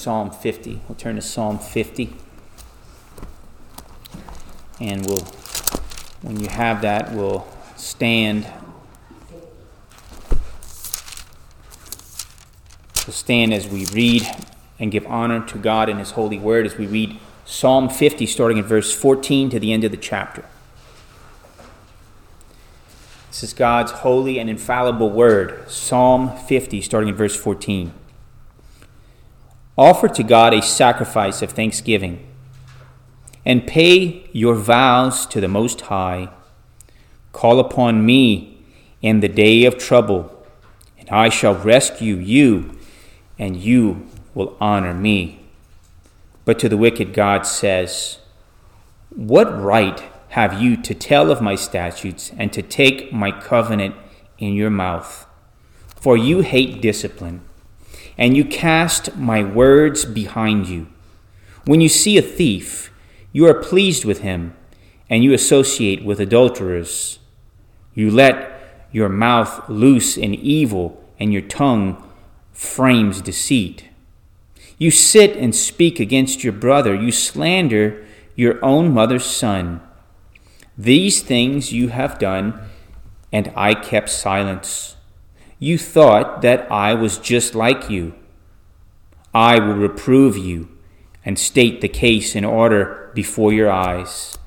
Psalm 50. We'll turn to Psalm 50. And we'll, when you have that, we'll stand. We'll stand as we read and give honor to God and His holy word as we read Psalm 50, starting at verse 14 to the end of the chapter. This is God's holy and infallible word. Psalm 50, starting at verse 14. Offer to God a sacrifice of thanksgiving, and pay your vows to the Most High. Call upon me in the day of trouble, and I shall rescue you, and you will honor me. But to the wicked, God says, What right have you to tell of my statutes and to take my covenant in your mouth? For you hate discipline, and you cast my words behind you. When you see a thief, you are pleased with him, and you associate with adulterers. You let your mouth loose in evil, and your tongue frames deceit. You sit and speak against your brother. You slander your own mother's son. These things you have done, and I kept silence. You thought that I was just like you. I will reprove you and state the case in order before your eyes.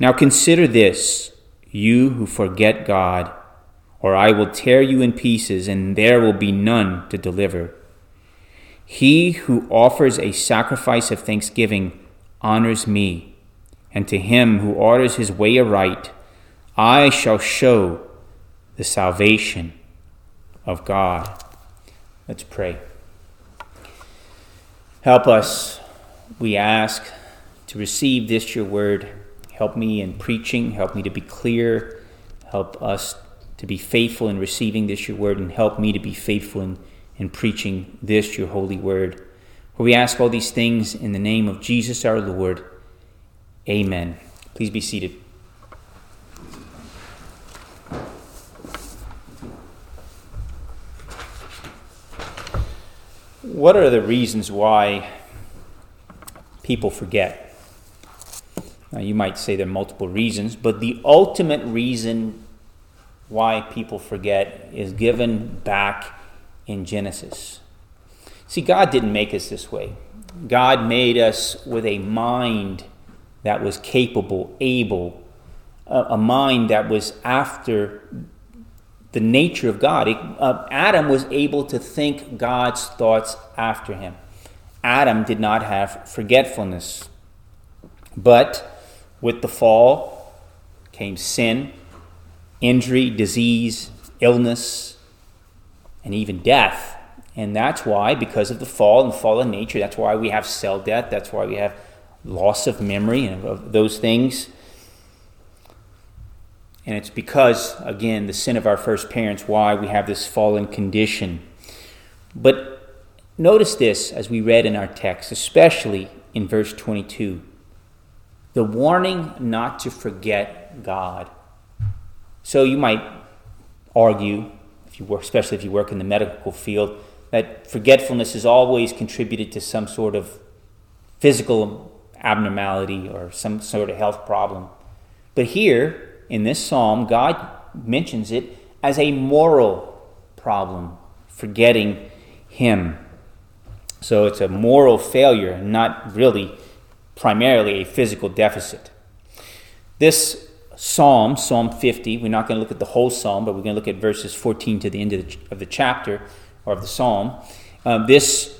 Now consider this, you who forget God, or I will tear you in pieces, and there will be none to deliver. He who offers a sacrifice of thanksgiving honors me, and to him who orders his way aright, I shall show the salvation of God. Let's pray. Help us, we ask, to receive this your word. Help me in preaching, help me to be clear, help us to be faithful in receiving this your word, and help me to be faithful in in preaching this, your holy word. For we ask all these things in the name of Jesus our Lord. Amen. Please be seated. What are the reasons why people forget? Now, you might say there are multiple reasons, but the ultimate reason why people forget is given back in Genesis. See, God didn't make us this way. God made us with a mind that was capable, able, a, a mind that was after the nature of God. Uh, Adam was able to think God's thoughts after him. Adam did not have forgetfulness. But with the fall came sin, injury, disease, illness, and even death. And that's why, because of the fall and fallen nature, that's why we have cell death, that's why we have loss of memory and of those things. And it's because, again, the sin of our first parents, why we have this fallen condition. But notice this as we read in our text, especially in verse 22 the warning not to forget God. So you might argue if you work, especially if you work in the medical field, that forgetfulness is always contributed to some sort of physical abnormality or some sort of health problem. But here in this psalm, God mentions it as a moral problem, forgetting Him. So it's a moral failure, not really primarily a physical deficit. This psalm, Psalm 50. We're not going to look at the whole psalm, but we're going to look at verses 14 to the end of the, of the chapter or of the psalm. Uh, this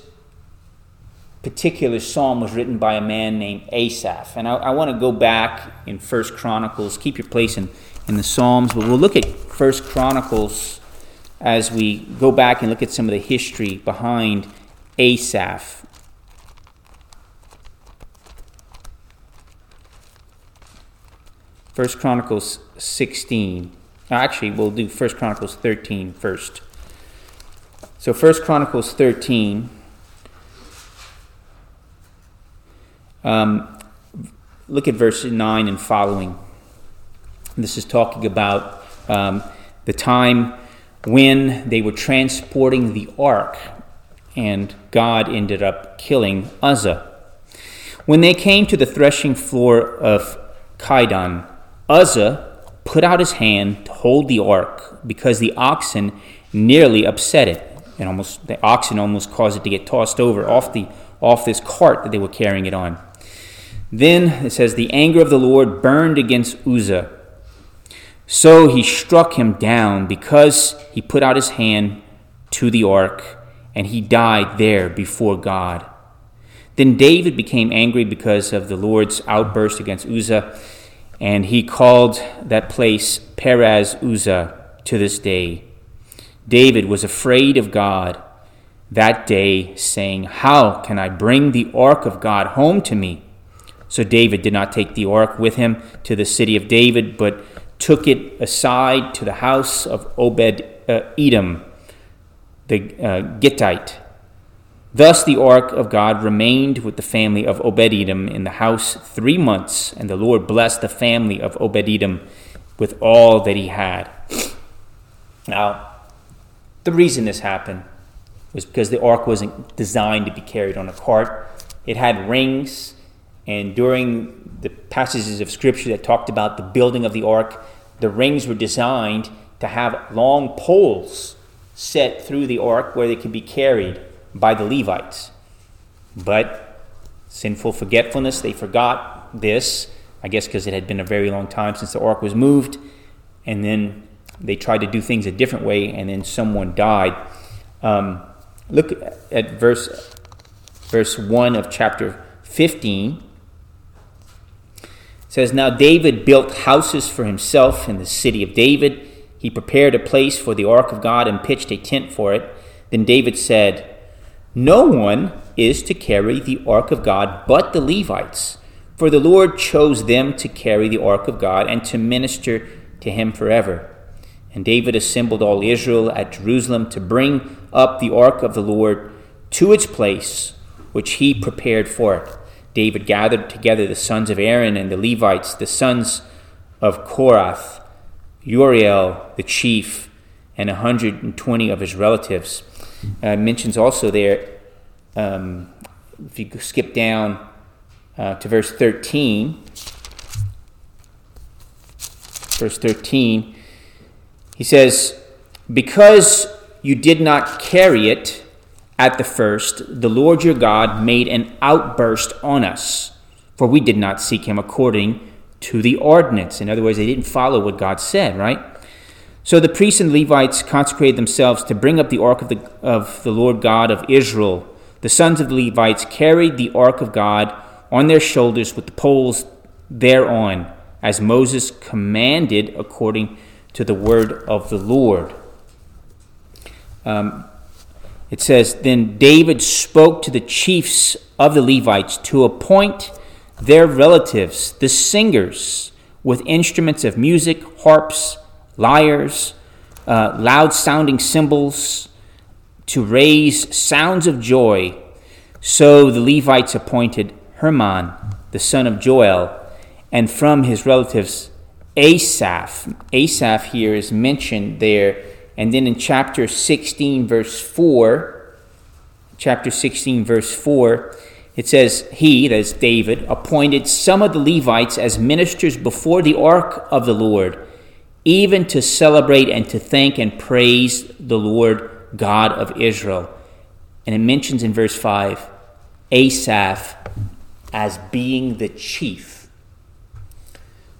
particular psalm was written by a man named Asaph. And I, I want to go back in First Chronicles. Keep your place in, in the Psalms, but we'll look at First Chronicles as we go back and look at some of the history behind Asaph. First Chronicles 16. Actually, we'll do First Chronicles 13 first. So First Chronicles 13. Um, look at verse 9 and following. This is talking about um, the time when they were transporting the ark. and God ended up killing Uzzah. When they came to the threshing floor of Chidon, Uzzah put out his hand to hold the ark because the oxen nearly upset it. And almost the oxen almost caused it to get tossed over off the off this cart that they were carrying it on. Then it says the anger of the Lord burned against Uzzah. So he struck him down because he put out his hand to the ark, and he died there before God. Then David became angry because of the Lord's outburst against Uzzah, and he called that place Perez Uzzah to this day. David was afraid of God that day, saying, How can I bring the ark of God home to me? So David did not take the ark with him to the city of David, but took it aside to the house of Obed uh, Edom, the uh, Gittite. Thus the ark of God remained with the family of Obed Edom in the house three months, and the Lord blessed the family of Obed Edom with all that he had. Now, the reason this happened was because the ark wasn't designed to be carried on a cart. It had rings, and during the passages of scripture that talked about the building of the ark, the rings were designed to have long poles set through the ark where they could be carried by the Levites. But sinful forgetfulness, they forgot this, I guess because it had been a very long time since the ark was moved. And then they tried to do things a different way, and then someone died. Um, look at verse, verse 1 of chapter 15 says, "Now David built houses for himself in the city of David. He prepared a place for the ark of God and pitched a tent for it. Then David said." No one is to carry the ark of God but the Levites, for the Lord chose them to carry the ark of God and to minister to him forever. And David assembled all Israel at Jerusalem to bring up the ark of the Lord to its place, which he prepared for it. David gathered together the sons of Aaron and the Levites, the sons of Kohath, Uriel the chief, and 120 of his relatives. Uh, mentions also there, um, if you skip down uh, to verse 13, verse 13, he says, Because you did not carry it at the first, the Lord your God made an outburst on us, for we did not seek him according to the ordinance. In other words, they didn't follow what God said, right? So the priests and Levites consecrated themselves to bring up the ark of the, of the Lord God of Israel. The sons of the Levites carried the ark of God on their shoulders with the poles thereon, as Moses commanded according to the word of the Lord. Um, it says, Then David spoke to the chiefs of the Levites to appoint their relatives, the singers, with instruments of music, harps, lyres, uh, loud sounding cymbals, to raise sounds of joy. So the Levites appointed Heman, the son of Joel, and from his relatives Asaph. Asaph here is mentioned there. And then in chapter 16, verse 4, chapter 16, verse 4, it says, He, that is David, appointed some of the Levites as ministers before the ark of the Lord even to celebrate and to thank and praise the Lord God of Israel. And it mentions in verse 5 Asaph as being the chief.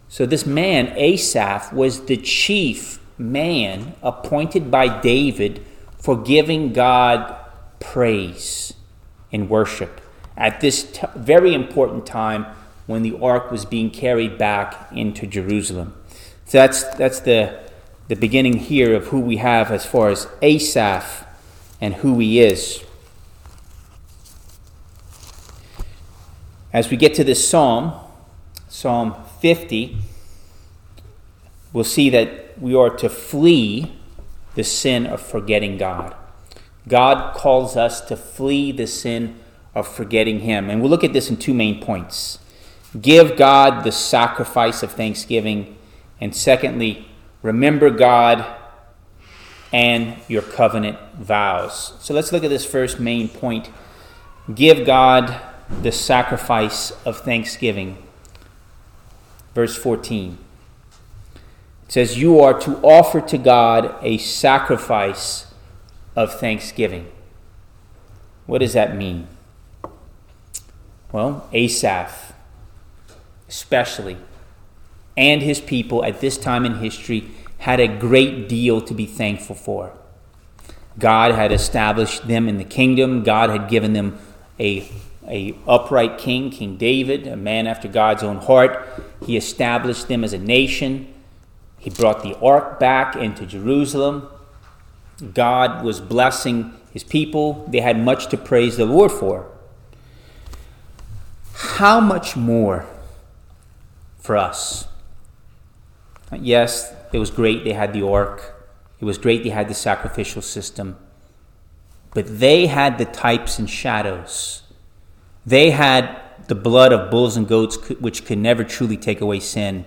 So this man, Asaph, was the chief man appointed by David for giving God praise and worship at this t- very important time when the ark was being carried back into Jerusalem. So that's, that's the, the beginning here of who we have as far as Asaph and who he is. As we get to this psalm, Psalm 50, we'll see that we are to flee the sin of forgetting God. God calls us to flee the sin of forgetting Him. And we'll look at this in two main points. Give God the sacrifice of thanksgiving and secondly, remember God and your covenant vows. So let's look at this first main point. Give God the sacrifice of thanksgiving. Verse 14. It says, You are to offer to God a sacrifice of thanksgiving. What does that mean? Well, Asaph, especially, and his people at this time in history had a great deal to be thankful for. God had established them in the kingdom. God had given them a, a upright king, King David, a man after God's own heart. He established them as a nation. He brought the ark back into Jerusalem. God was blessing his people. They had much to praise the Lord for. How much more for us? Yes, it was great they had the ark. It was great they had the sacrificial system. But they had the types and shadows. They had the blood of bulls and goats, which could never truly take away sin.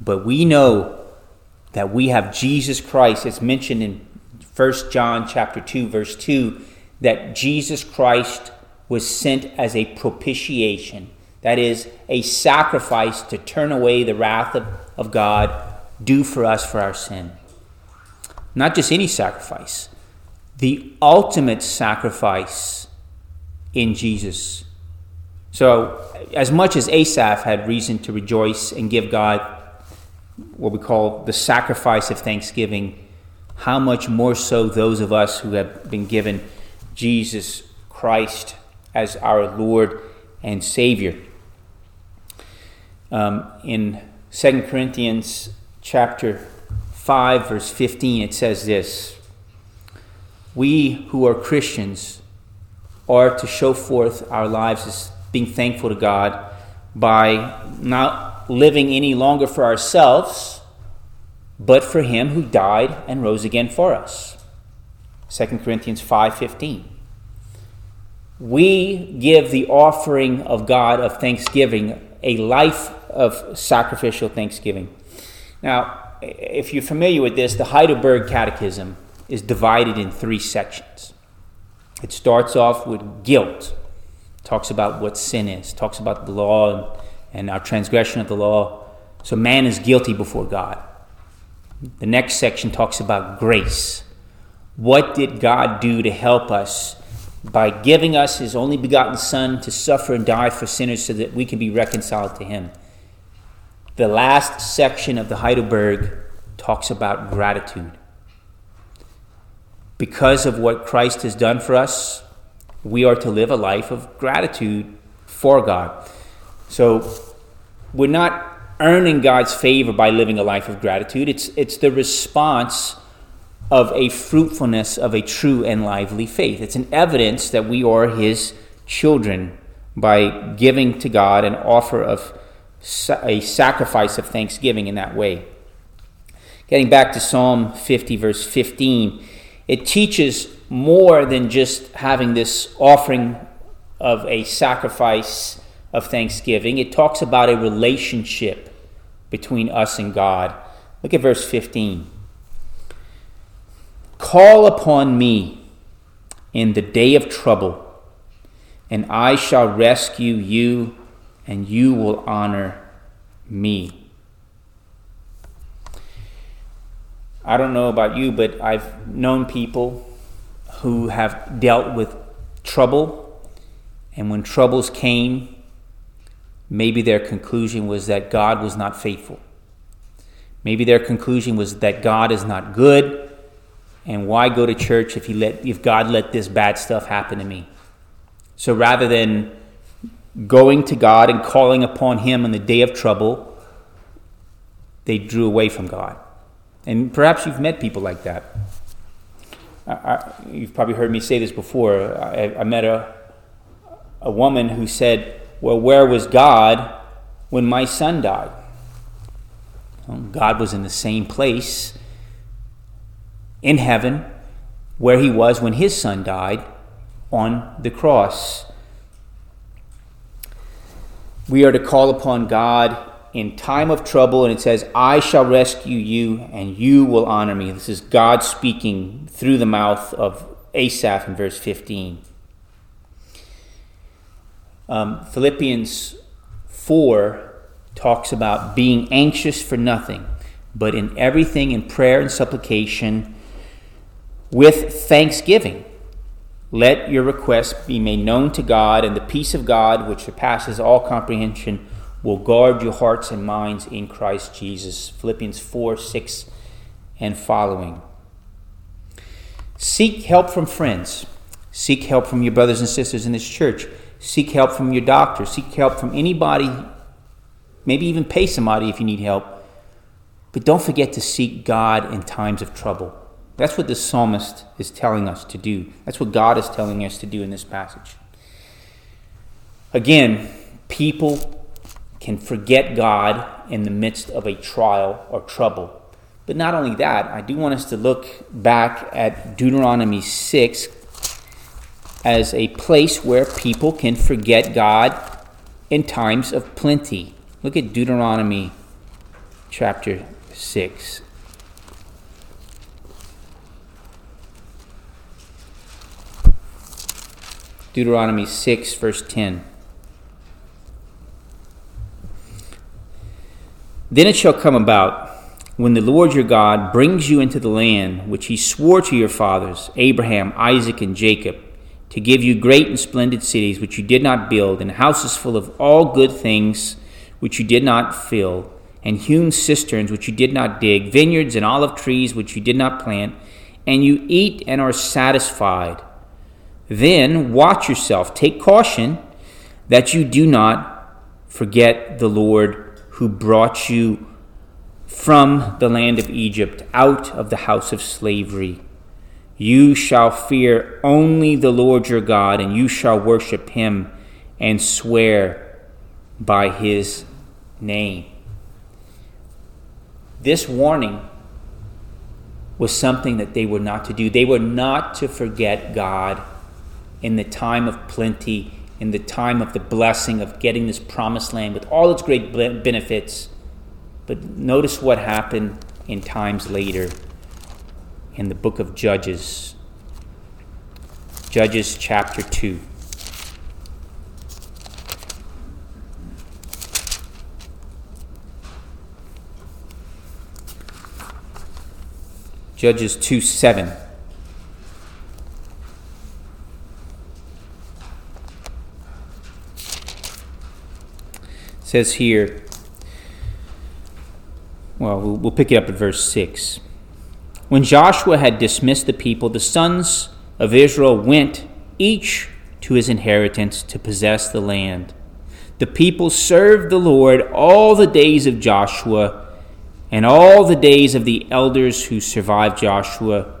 But we know that we have Jesus Christ. It's mentioned in 1 John chapter 2, verse 2, that Jesus Christ was sent as a propitiation. That is, a sacrifice to turn away the wrath of, of God due for us for our sin. Not just any sacrifice, the ultimate sacrifice in Jesus. So, as much as Asaph had reason to rejoice and give God what we call the sacrifice of thanksgiving, how much more so those of us who have been given Jesus Christ as our Lord and Savior. Um, in 2 Corinthians chapter 5, verse 15, it says this We who are Christians are to show forth our lives as being thankful to God by not living any longer for ourselves, but for him who died and rose again for us. 2 Corinthians 5:15. We give the offering of God of thanksgiving, a life of sacrificial thanksgiving. Now, if you're familiar with this, the Heidelberg Catechism is divided in three sections. It starts off with guilt, talks about what sin is, talks about the law and our transgression of the law. So man is guilty before God. The next section talks about grace. What did God do to help us by giving us his only begotten Son to suffer and die for sinners so that we can be reconciled to him? The last section of the Heidelberg talks about gratitude. Because of what Christ has done for us, we are to live a life of gratitude for God. So we're not earning God's favor by living a life of gratitude. It's, it's the response of a fruitfulness of a true and lively faith. It's an evidence that we are His children by giving to God an offer of a sacrifice of thanksgiving in that way. Getting back to Psalm 50, verse 15, it teaches more than just having this offering of a sacrifice of thanksgiving. It talks about a relationship between us and God. Look at verse 15. Call upon me in the day of trouble, and I shall rescue you and you will honor me. I don't know about you, but I've known people who have dealt with trouble, and when troubles came, maybe their conclusion was that God was not faithful. Maybe their conclusion was that God is not good, and why go to church if he let if God let this bad stuff happen to me? So rather than going to God and calling upon Him in the day of trouble, they drew away from God. And perhaps you've met people like that. I, I, you've probably heard me say this before. I, I met a, a woman who said, Well, where was God when my son died? Well, God was in the same place in heaven where he was when his son died on the cross. We are to call upon God in time of trouble, and it says, I shall rescue you, and you will honor me. This is God speaking through the mouth of Asaph in verse 15. Um, Philippians 4 talks about being anxious for nothing, but in everything in prayer and supplication with thanksgiving. Let your requests be made known to God, and the peace of God, which surpasses all comprehension, will guard your hearts and minds in Christ Jesus. Philippians 4 6 and following. Seek help from friends. Seek help from your brothers and sisters in this church. Seek help from your doctor. Seek help from anybody. Maybe even pay somebody if you need help. But don't forget to seek God in times of trouble. That's what the psalmist is telling us to do. That's what God is telling us to do in this passage. Again, people can forget God in the midst of a trial or trouble. But not only that, I do want us to look back at Deuteronomy 6 as a place where people can forget God in times of plenty. Look at Deuteronomy chapter 6. Deuteronomy 6, verse 10. Then it shall come about when the Lord your God brings you into the land which he swore to your fathers, Abraham, Isaac, and Jacob, to give you great and splendid cities which you did not build, and houses full of all good things which you did not fill, and hewn cisterns which you did not dig, vineyards and olive trees which you did not plant, and you eat and are satisfied. Then watch yourself, take caution that you do not forget the Lord who brought you from the land of Egypt, out of the house of slavery. You shall fear only the Lord your God, and you shall worship him and swear by his name. This warning was something that they were not to do. They were not to forget God in the time of plenty, in the time of the blessing of getting this promised land with all its great benefits but notice what happened in times later in the book of Judges. Judges chapter 2. Judges 2 7. says here, well, we'll pick it up at verse 6. When Joshua had dismissed the people, the sons of Israel went each to his inheritance to possess the land. The people served the Lord all the days of Joshua and all the days of the elders who survived Joshua,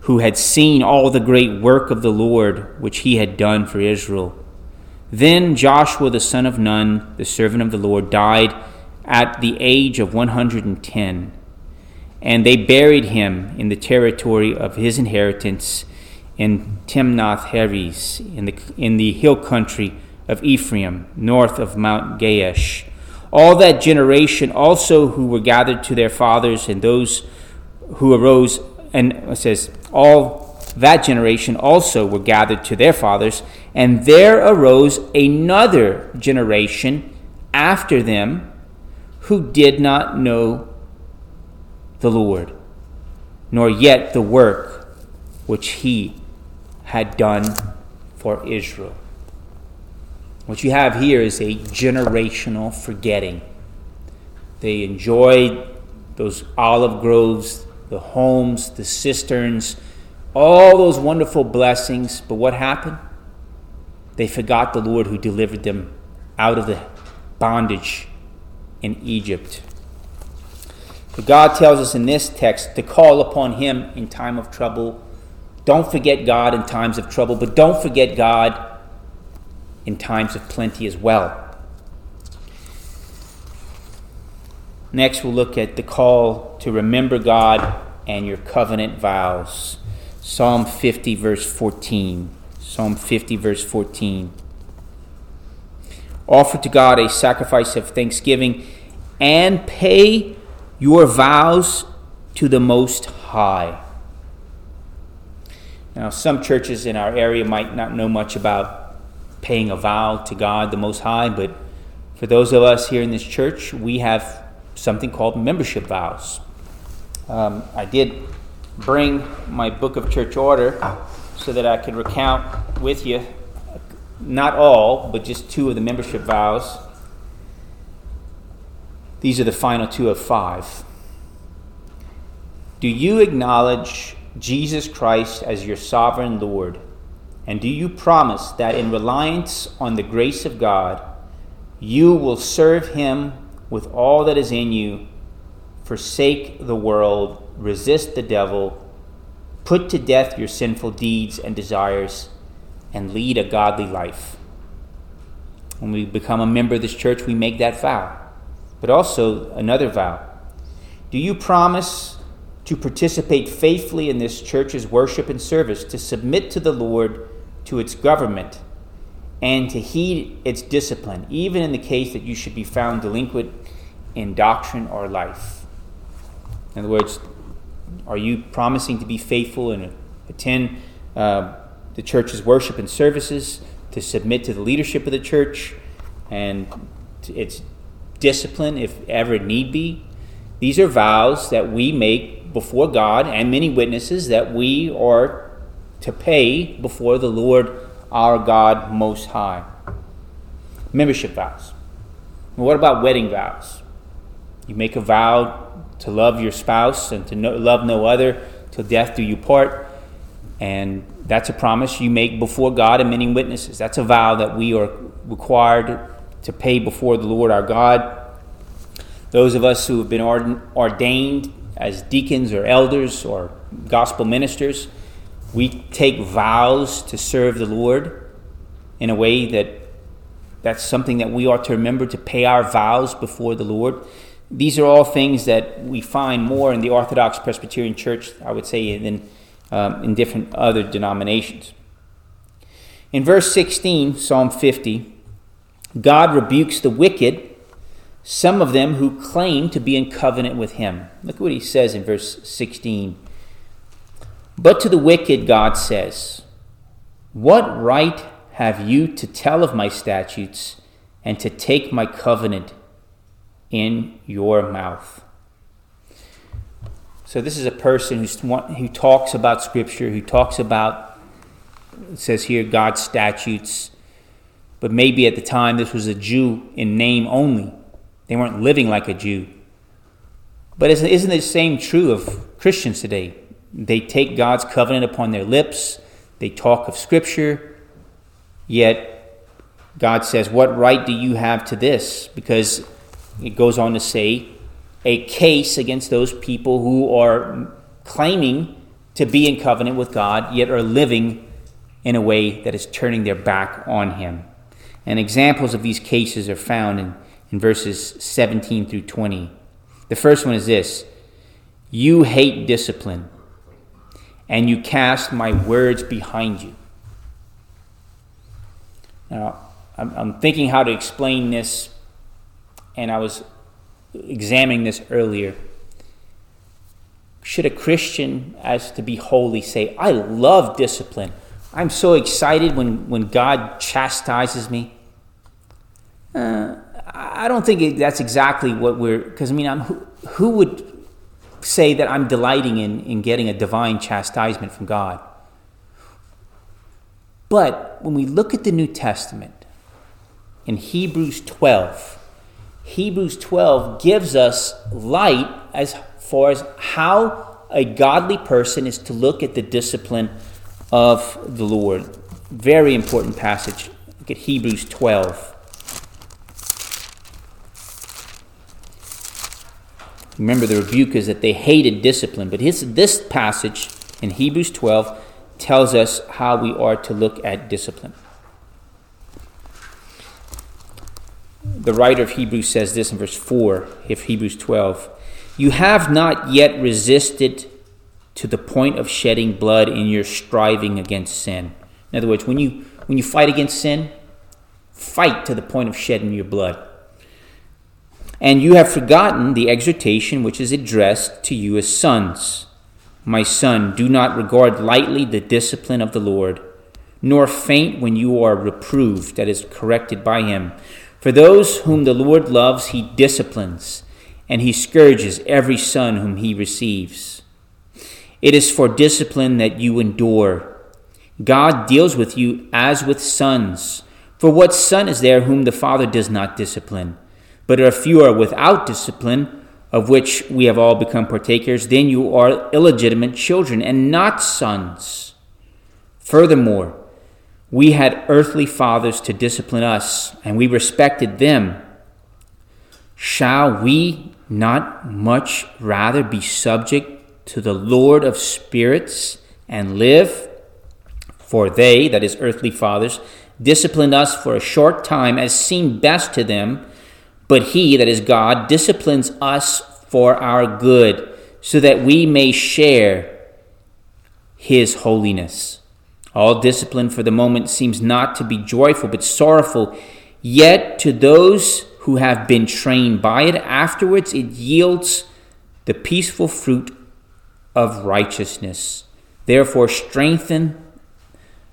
who had seen all the great work of the Lord which he had done for Israel. Then Joshua the son of Nun, the servant of the Lord, died at the age of 110. And they buried him in the territory of his inheritance in Timnath Heres, in the, in the hill country of Ephraim, north of Mount Gaash. All that generation also who were gathered to their fathers, and those who arose, and says, all that generation also were gathered to their fathers, and there arose another generation after them who did not know the Lord, nor yet the work which he had done for Israel. What you have here is a generational forgetting. They enjoyed those olive groves, the homes, the cisterns, all those wonderful blessings, but what happened? They forgot the Lord who delivered them out of the bondage in Egypt. But God tells us in this text to call upon Him in time of trouble. Don't forget God in times of trouble, but don't forget God in times of plenty as well. Next, we'll look at the call to remember God and your covenant vows. Psalm 50, verse 14. Psalm 50, verse 14. Offer to God a sacrifice of thanksgiving and pay your vows to the Most High. Now, some churches in our area might not know much about paying a vow to God, the Most High, but for those of us here in this church, we have something called membership vows. Um, I did bring my book of church order so that I could recount with you not all, but just two of the membership vows. These are the final two of five. Do you acknowledge Jesus Christ as your sovereign Lord? And do you promise that in reliance on the grace of God, you will serve Him with all that is in you, forsake the world, resist the devil, put to death your sinful deeds and desires, and lead a godly life. When we become a member of this church, we make that vow. But also another vow. Do you promise to participate faithfully in this church's worship and service, to submit to the Lord, to its government, and to heed its discipline, even in the case that you should be found delinquent in doctrine or life? In other words, are you promising to be faithful and attend uh, the church's worship and services, to submit to the leadership of the church and its discipline if ever need be? These are vows that we make before God and many witnesses that we are to pay before the Lord our God Most High. Membership vows. What about wedding vows? You make a vow to love your spouse and to no, love no other till death do you part. And that's a promise you make before God and many witnesses. That's a vow that we are required to pay before the Lord our God. Those of us who have been ordained as deacons or elders or gospel ministers, we take vows to serve the Lord in a way that that's something that we ought to remember to pay our vows before the Lord. These are all things that we find more in the Orthodox Presbyterian Church, I would say, than um, in different other denominations. In verse 16, Psalm 50, God rebukes the wicked, some of them who claim to be in covenant with him. Look what he says in verse 16. But to the wicked, God says, What right have you to tell of my statutes and to take my covenant in your mouth. So this is a person who's, who talks about Scripture, who talks about, says here, God's statutes. But maybe at the time this was a Jew in name only. They weren't living like a Jew. But isn't the same true of Christians today? They take God's covenant upon their lips, they talk of Scripture, yet God says, What right do you have to this? Because it goes on to say, a case against those people who are claiming to be in covenant with God, yet are living in a way that is turning their back on Him. And examples of these cases are found in, in verses 17 through 20. The first one is this You hate discipline, and you cast my words behind you. Now, I'm, I'm thinking how to explain this and I was examining this earlier. Should a Christian, as to be holy, say, I love discipline? I'm so excited when, when God chastises me. Uh, I don't think that's exactly what we're, because I mean, I'm, who, who would say that I'm delighting in, in getting a divine chastisement from God? But when we look at the New Testament, in Hebrews 12, Hebrews 12 gives us light as far as how a godly person is to look at the discipline of the Lord. Very important passage. Look at Hebrews 12. Remember, the rebuke is that they hated discipline, but his, this passage in Hebrews 12 tells us how we are to look at discipline. the writer of Hebrews says this in verse 4 of Hebrews 12 You have not yet resisted to the point of shedding blood in your striving against sin. In other words, when you, when you fight against sin, fight to the point of shedding your blood. And you have forgotten the exhortation which is addressed to you as sons. My son, do not regard lightly the discipline of the Lord, nor faint when you are reproved, that is, corrected by him. For those whom the Lord loves, he disciplines, and he scourges every son whom he receives. It is for discipline that you endure. God deals with you as with sons. For what son is there whom the Father does not discipline? But if you are without discipline, of which we have all become partakers, then you are illegitimate children and not sons. Furthermore, we had earthly fathers to discipline us, and we respected them. Shall we not much rather be subject to the Lord of spirits and live? For they, that is, earthly fathers, disciplined us for a short time as seemed best to them, but he, that is God, disciplines us for our good, so that we may share his holiness. All discipline for the moment seems not to be joyful, but sorrowful. Yet to those who have been trained by it, afterwards it yields the peaceful fruit of righteousness. Therefore, strengthen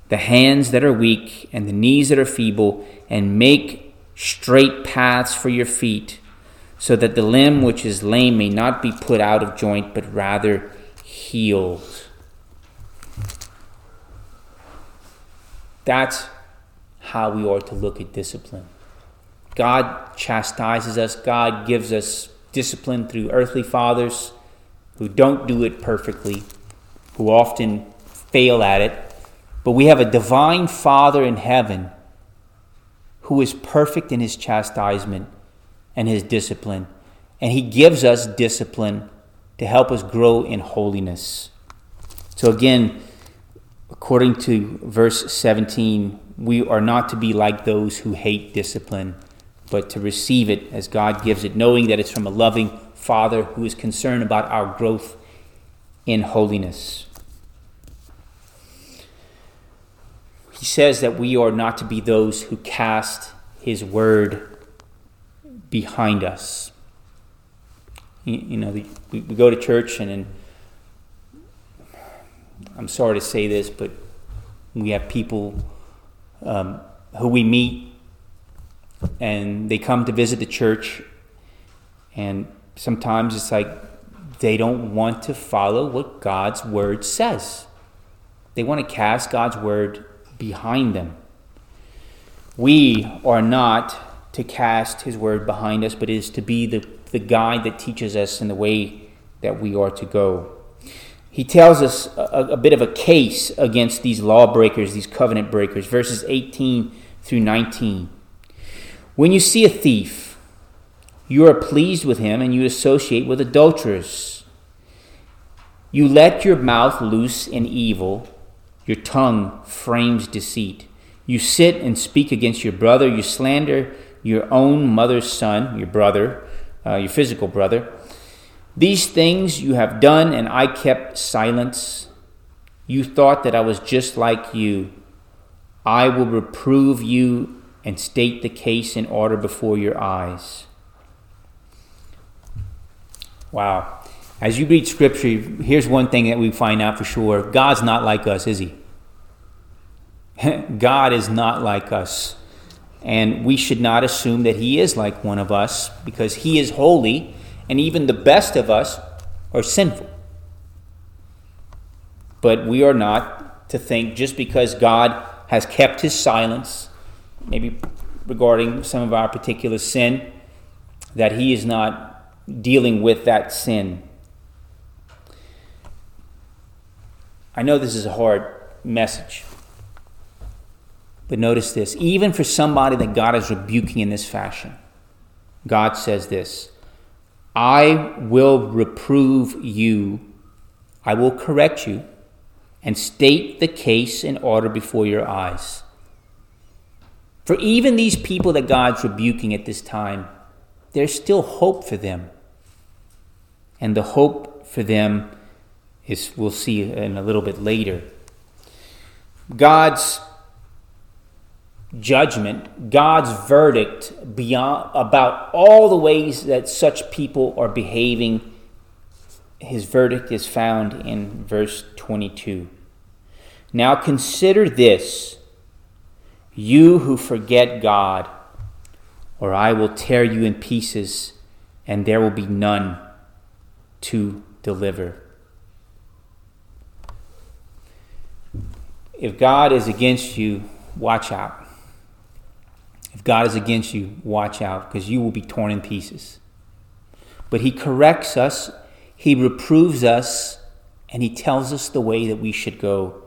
the hands that are weak and the knees that are feeble, and make straight paths for your feet, so that the limb which is lame may not be put out of joint, but rather healed. That's how we ought to look at discipline. God chastises us, God gives us discipline through earthly fathers who don't do it perfectly, who often fail at it. But we have a divine Father in heaven who is perfect in his chastisement and his discipline. And he gives us discipline to help us grow in holiness. So, again, according to verse 17, we are not to be like those who hate discipline, but to receive it as God gives it, knowing that it's from a loving Father who is concerned about our growth in holiness. Says that we are not to be those who cast his word behind us. You, you know, we, we go to church and, and I'm sorry to say this, but we have people um, who we meet and they come to visit the church, and sometimes it's like they don't want to follow what God's word says. They want to cast God's word behind them. We are not to cast his word behind us, but is to be the, the guide that teaches us in the way that we are to go. He tells us a, a bit of a case against these lawbreakers, these covenant breakers, verses 18 through 19. When you see a thief, you are pleased with him and you associate with adulterers. You let your mouth loose in evil your tongue frames deceit. You sit and speak against your brother. You slander your own mother's son, your brother, uh, your physical brother. These things you have done, and I kept silence. You thought that I was just like you. I will reprove you and state the case in order before your eyes. Wow. As you read scripture, here's one thing that we find out for sure God's not like us, is He? God is not like us. And we should not assume that He is like one of us because He is holy, and even the best of us are sinful. But we are not to think just because God has kept His silence, maybe regarding some of our particular sin, that He is not dealing with that sin I know this is a hard message. But notice this even for somebody that God is rebuking in this fashion, God says this I will reprove you, I will correct you, and state the case in order before your eyes. For even these people that God's rebuking at this time, there's still hope for them. And the hope for them is we'll see in a little bit later. God's judgment, God's verdict beyond about all the ways that such people are behaving. His verdict is found in verse 22. Now consider this, you who forget God, or I will tear you in pieces, and there will be none to deliver. If God is against you, watch out. If God is against you, watch out, because you will be torn in pieces. But He corrects us, He reproves us, and He tells us the way that we should go.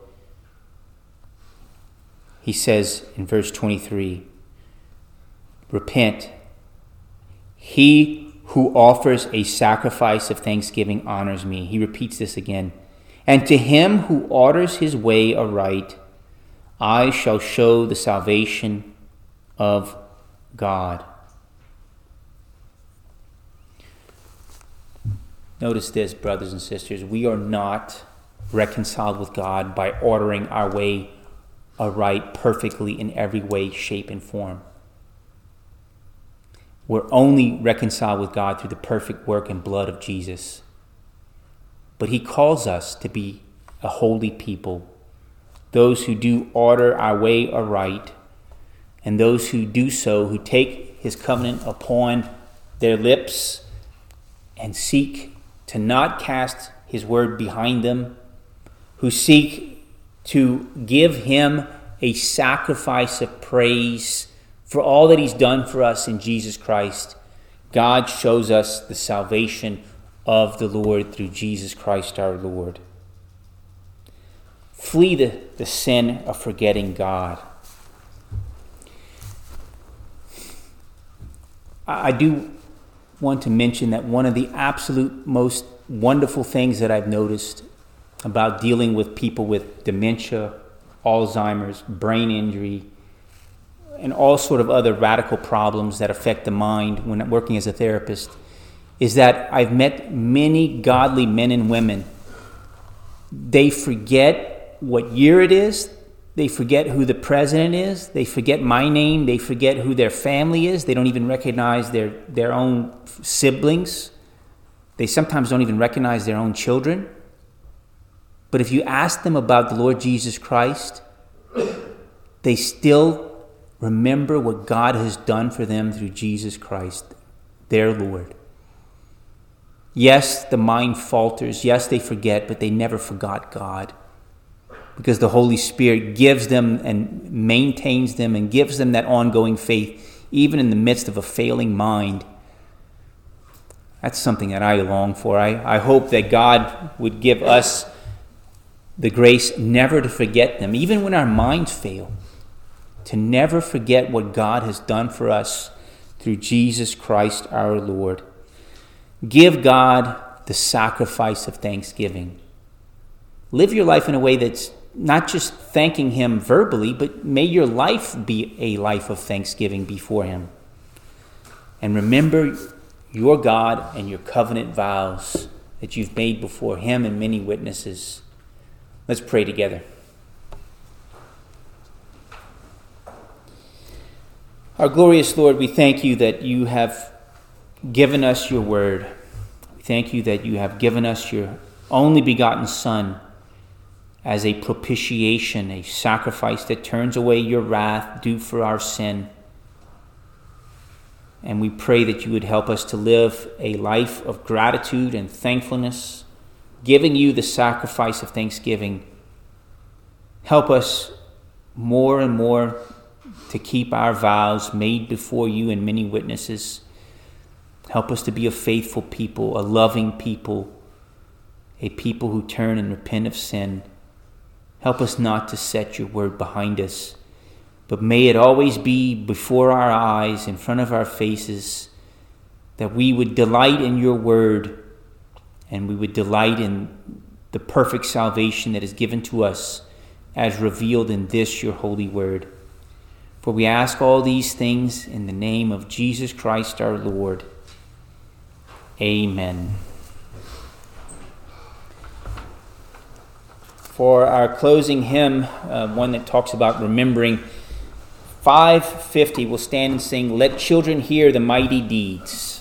He says in verse 23 Repent. He who offers a sacrifice of thanksgiving honors me. He repeats this again. And to him who orders his way aright, I shall show the salvation of God. Notice this, brothers and sisters. We are not reconciled with God by ordering our way aright perfectly in every way, shape, and form. We're only reconciled with God through the perfect work and blood of Jesus. But He calls us to be a holy people, those who do order our way aright and those who do so, who take his covenant upon their lips and seek to not cast his word behind them, who seek to give him a sacrifice of praise for all that he's done for us in Jesus Christ, God shows us the salvation of the Lord through Jesus Christ our Lord. Flee the, the sin of forgetting God. I do want to mention that one of the absolute most wonderful things that I've noticed about dealing with people with dementia, Alzheimer's, brain injury, and all sort of other radical problems that affect the mind when working as a therapist is that I've met many godly men and women. They forget what year it is, they forget who the president is. They forget my name. They forget who their family is. They don't even recognize their, their own siblings. They sometimes don't even recognize their own children. But if you ask them about the Lord Jesus Christ, they still remember what God has done for them through Jesus Christ, their Lord. Yes, the mind falters. Yes, they forget, but they never forgot God because the Holy Spirit gives them and maintains them and gives them that ongoing faith, even in the midst of a failing mind. That's something that I long for. I, I hope that God would give us the grace never to forget them, even when our minds fail, to never forget what God has done for us through Jesus Christ our Lord. Give God the sacrifice of thanksgiving. Live your life in a way that's not just thanking Him verbally, but may your life be a life of thanksgiving before Him. And remember your God and your covenant vows that you've made before Him and many witnesses. Let's pray together. Our glorious Lord, we thank you that you have given us your word. We thank you that you have given us your only begotten Son as a propitiation, a sacrifice that turns away your wrath due for our sin. And we pray that you would help us to live a life of gratitude and thankfulness, giving you the sacrifice of thanksgiving. Help us more and more to keep our vows made before you and many witnesses. Help us to be a faithful people, a loving people, a people who turn and repent of sin. Help us not to set your word behind us, but may it always be before our eyes, in front of our faces, that we would delight in your word and we would delight in the perfect salvation that is given to us as revealed in this your holy word. For we ask all these things in the name of Jesus Christ our Lord. Amen. for our closing hymn, uh, one that talks about remembering 550, we'll stand and sing, Let Children Hear the Mighty Deeds.